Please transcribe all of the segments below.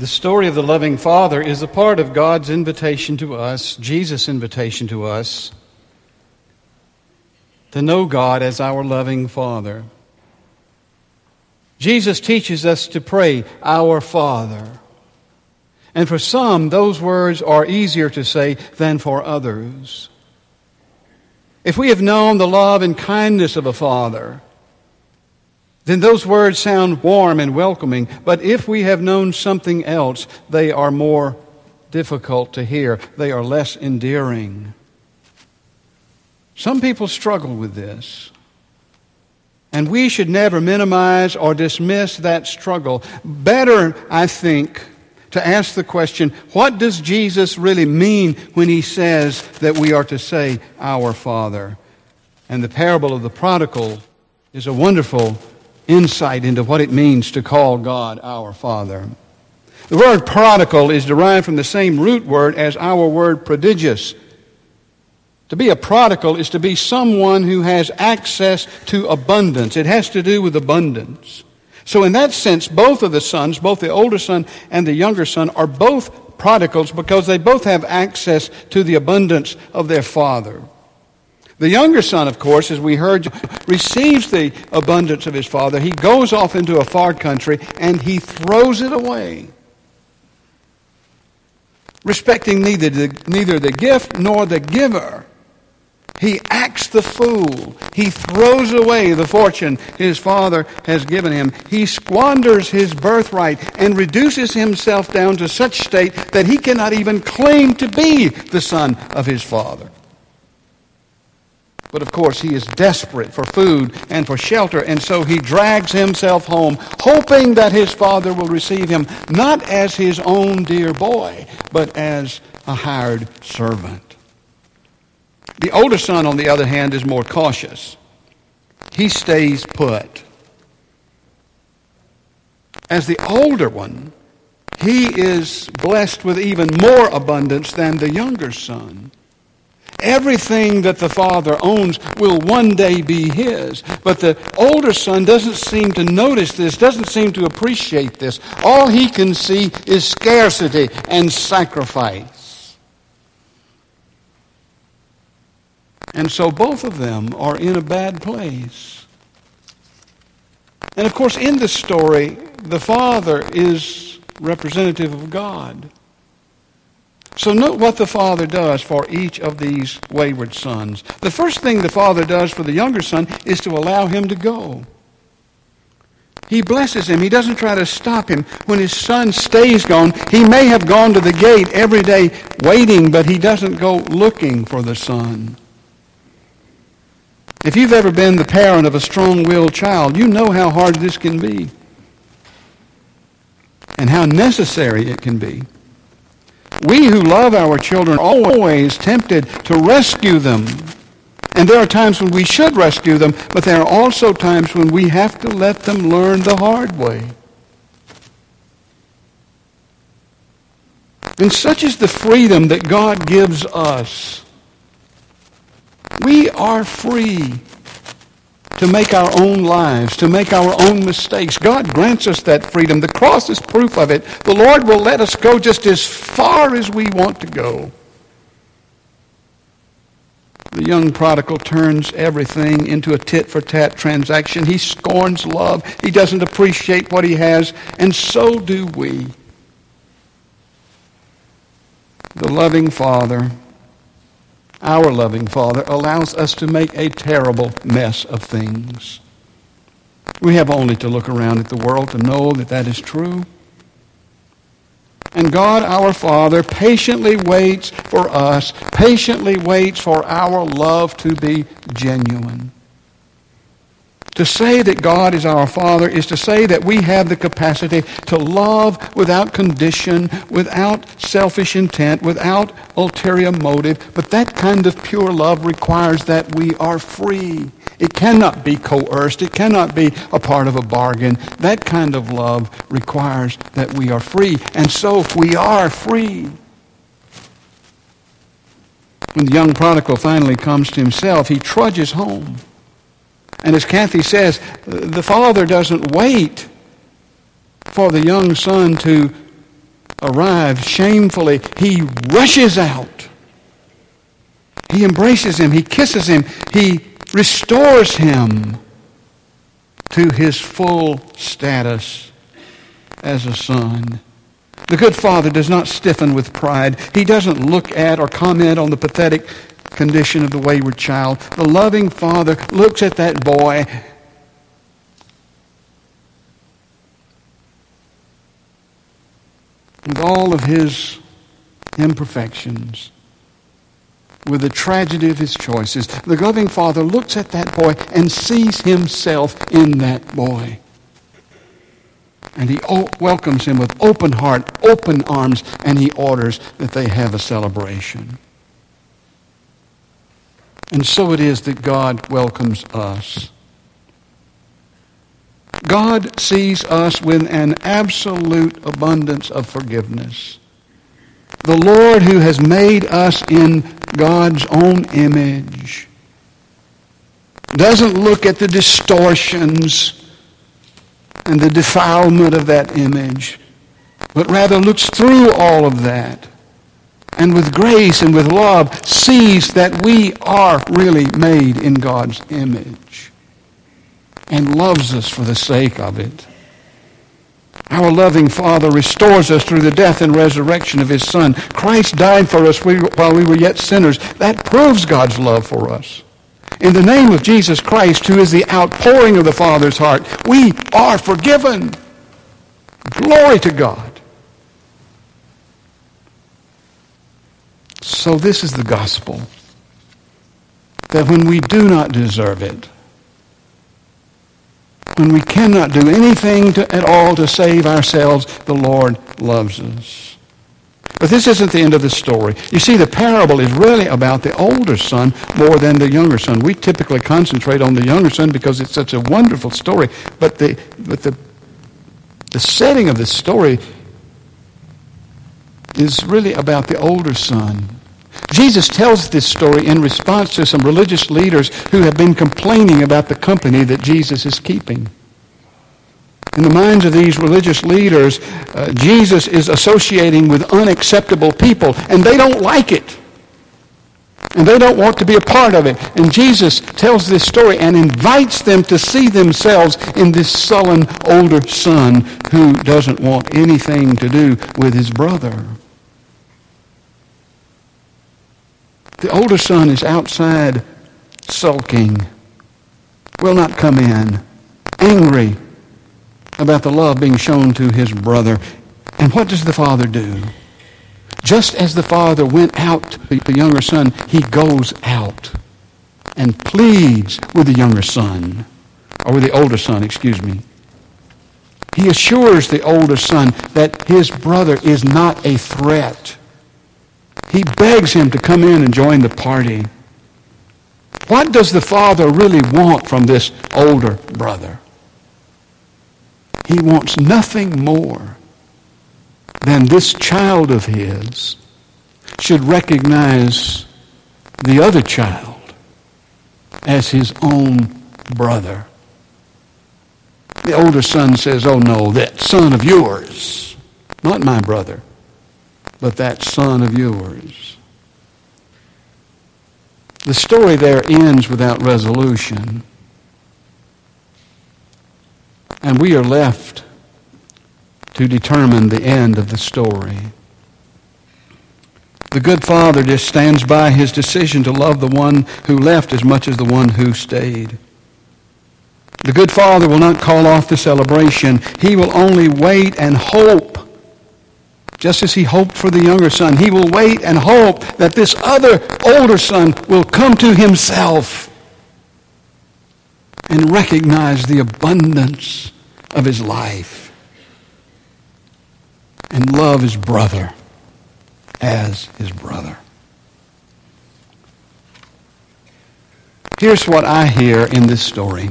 The story of the loving Father is a part of God's invitation to us, Jesus' invitation to us, to know God as our loving Father. Jesus teaches us to pray, Our Father. And for some, those words are easier to say than for others. If we have known the love and kindness of a Father, then those words sound warm and welcoming. But if we have known something else, they are more difficult to hear. They are less endearing. Some people struggle with this. And we should never minimize or dismiss that struggle. Better, I think, to ask the question what does Jesus really mean when he says that we are to say, Our Father? And the parable of the prodigal is a wonderful insight into what it means to call God our Father. The word prodigal is derived from the same root word as our word prodigious. To be a prodigal is to be someone who has access to abundance. It has to do with abundance. So, in that sense, both of the sons, both the older son and the younger son, are both prodigals because they both have access to the abundance of their father. The younger son, of course, as we heard, receives the abundance of his father. He goes off into a far country and he throws it away respecting neither the, neither the gift nor the giver. He acts the fool. He throws away the fortune his father has given him. He squanders his birthright and reduces himself down to such state that he cannot even claim to be the son of his father. But of course, he is desperate for food and for shelter, and so he drags himself home, hoping that his father will receive him not as his own dear boy, but as a hired servant. The older son, on the other hand, is more cautious. He stays put. As the older one, he is blessed with even more abundance than the younger son. Everything that the father owns will one day be his. But the older son doesn't seem to notice this, doesn't seem to appreciate this. All he can see is scarcity and sacrifice. And so both of them are in a bad place. And of course, in this story, the Father is representative of God. So note what the Father does for each of these wayward sons. The first thing the Father does for the younger son is to allow him to go. He blesses him. He doesn't try to stop him. When his son stays gone, he may have gone to the gate every day waiting, but he doesn't go looking for the son. If you've ever been the parent of a strong willed child, you know how hard this can be and how necessary it can be. We who love our children are always tempted to rescue them. And there are times when we should rescue them, but there are also times when we have to let them learn the hard way. And such is the freedom that God gives us we are free to make our own lives, to make our own mistakes. God grants us that freedom. The cross is proof of it. The Lord will let us go just as far as we want to go. The young prodigal turns everything into a tit for tat transaction. He scorns love. He doesn't appreciate what he has, and so do we. The loving Father our loving Father allows us to make a terrible mess of things. We have only to look around at the world to know that that is true. And God, our Father, patiently waits for us, patiently waits for our love to be genuine. To say that God is our Father is to say that we have the capacity to love without condition, without selfish intent, without ulterior motive. But that kind of pure love requires that we are free. It cannot be coerced. It cannot be a part of a bargain. That kind of love requires that we are free. And so if we are free. When the young prodigal finally comes to himself, he trudges home. And as Kathy says, the father doesn't wait for the young son to arrive shamefully, he rushes out. He embraces him, he kisses him, he restores him to his full status as a son. The good father does not stiffen with pride. He doesn't look at or comment on the pathetic condition of the wayward child. The loving father looks at that boy with all of his imperfections, with the tragedy of his choices. The loving father looks at that boy and sees himself in that boy. And he welcomes him with open heart, open arms, and he orders that they have a celebration. And so it is that God welcomes us. God sees us with an absolute abundance of forgiveness. The Lord who has made us in God's own image doesn't look at the distortions and the defilement of that image, but rather looks through all of that and with grace and with love sees that we are really made in God's image and loves us for the sake of it. Our loving Father restores us through the death and resurrection of His Son. Christ died for us while we were yet sinners. That proves God's love for us. In the name of Jesus Christ, who is the outpouring of the Father's heart, we are forgiven. Glory to God. So this is the gospel. That when we do not deserve it, when we cannot do anything to, at all to save ourselves, the Lord loves us. But this isn't the end of the story. You see, the parable is really about the older son more than the younger son. We typically concentrate on the younger son because it's such a wonderful story. But the, but the, the setting of the story is really about the older son. Jesus tells this story in response to some religious leaders who have been complaining about the company that Jesus is keeping. In the minds of these religious leaders, uh, Jesus is associating with unacceptable people, and they don't like it. And they don't want to be a part of it. And Jesus tells this story and invites them to see themselves in this sullen older son who doesn't want anything to do with his brother. The older son is outside sulking, will not come in, angry about the love being shown to his brother. And what does the father do? Just as the father went out to the younger son, he goes out and pleads with the younger son, or with the older son, excuse me. He assures the older son that his brother is not a threat he begs him to come in and join the party. What does the father really want from this older brother? He wants nothing more than this child of his should recognize the other child as his own brother. The older son says, Oh no, that son of yours, not my brother but that son of yours. The story there ends without resolution. And we are left to determine the end of the story. The good father just stands by his decision to love the one who left as much as the one who stayed. The good father will not call off the celebration. He will only wait and hope just as he hoped for the younger son, he will wait and hope that this other older son will come to himself and recognize the abundance of his life and love his brother as his brother. Here's what I hear in this story.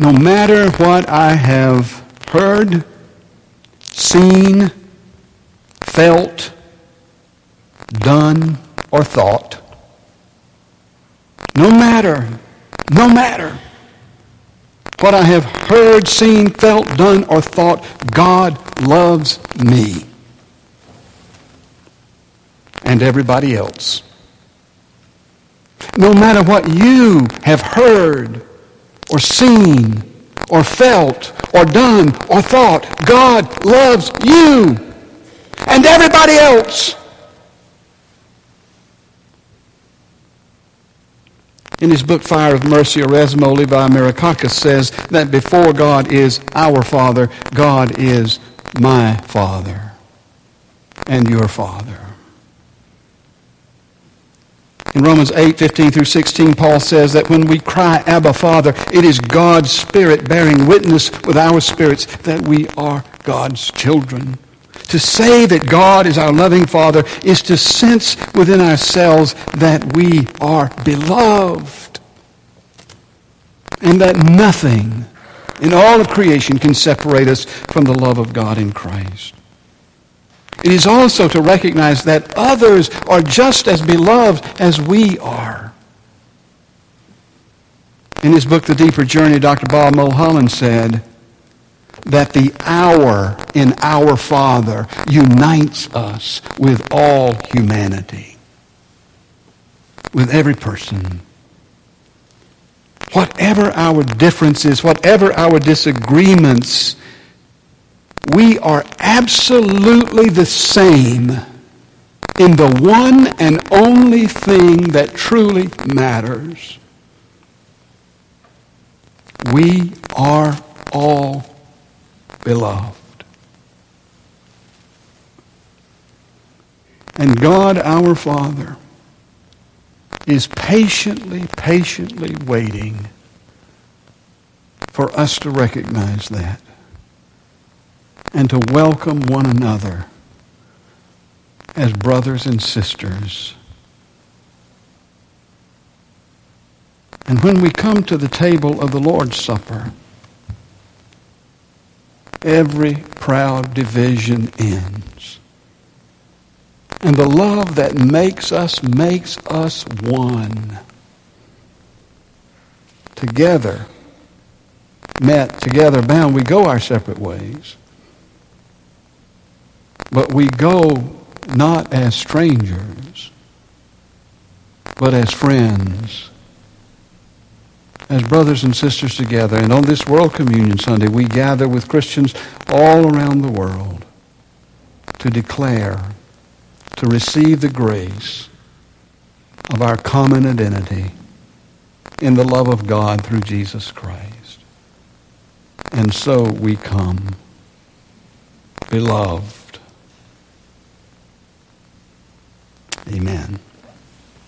No matter what I have heard, seen, felt, done, or thought. No matter, no matter what I have heard, seen, felt, done, or thought, God loves me and everybody else. No matter what you have heard or seen or felt or done or thought, God loves you and everybody else. In his book, Fire of Mercy, Erasmo Leiva-Merikakis says that before God is our Father, God is my Father and your Father. In Romans 8, 15 through 16, Paul says that when we cry, Abba, Father, it is God's Spirit bearing witness with our spirits that we are God's children. To say that God is our loving Father is to sense within ourselves that we are beloved and that nothing in all of creation can separate us from the love of God in Christ. It is also to recognize that others are just as beloved as we are. In his book, The Deeper Journey, Dr. Bob Mulholland said, that the our in our Father unites us with all humanity, with every person. Whatever our differences, whatever our disagreements, we are absolutely the same in the one and only thing that truly matters. We are all beloved. And God our Father is patiently, patiently waiting for us to recognize that and to welcome one another as brothers and sisters. And when we come to the table of the Lord's Supper, every proud division ends. And the love that makes us makes us one. Together, met, together bound, we go our separate ways. But we go not as strangers, but as friends as brothers and sisters together. And on this World Communion Sunday, we gather with Christians all around the world to declare, to receive the grace of our common identity in the love of God through Jesus Christ. And so we come, beloved. Amen.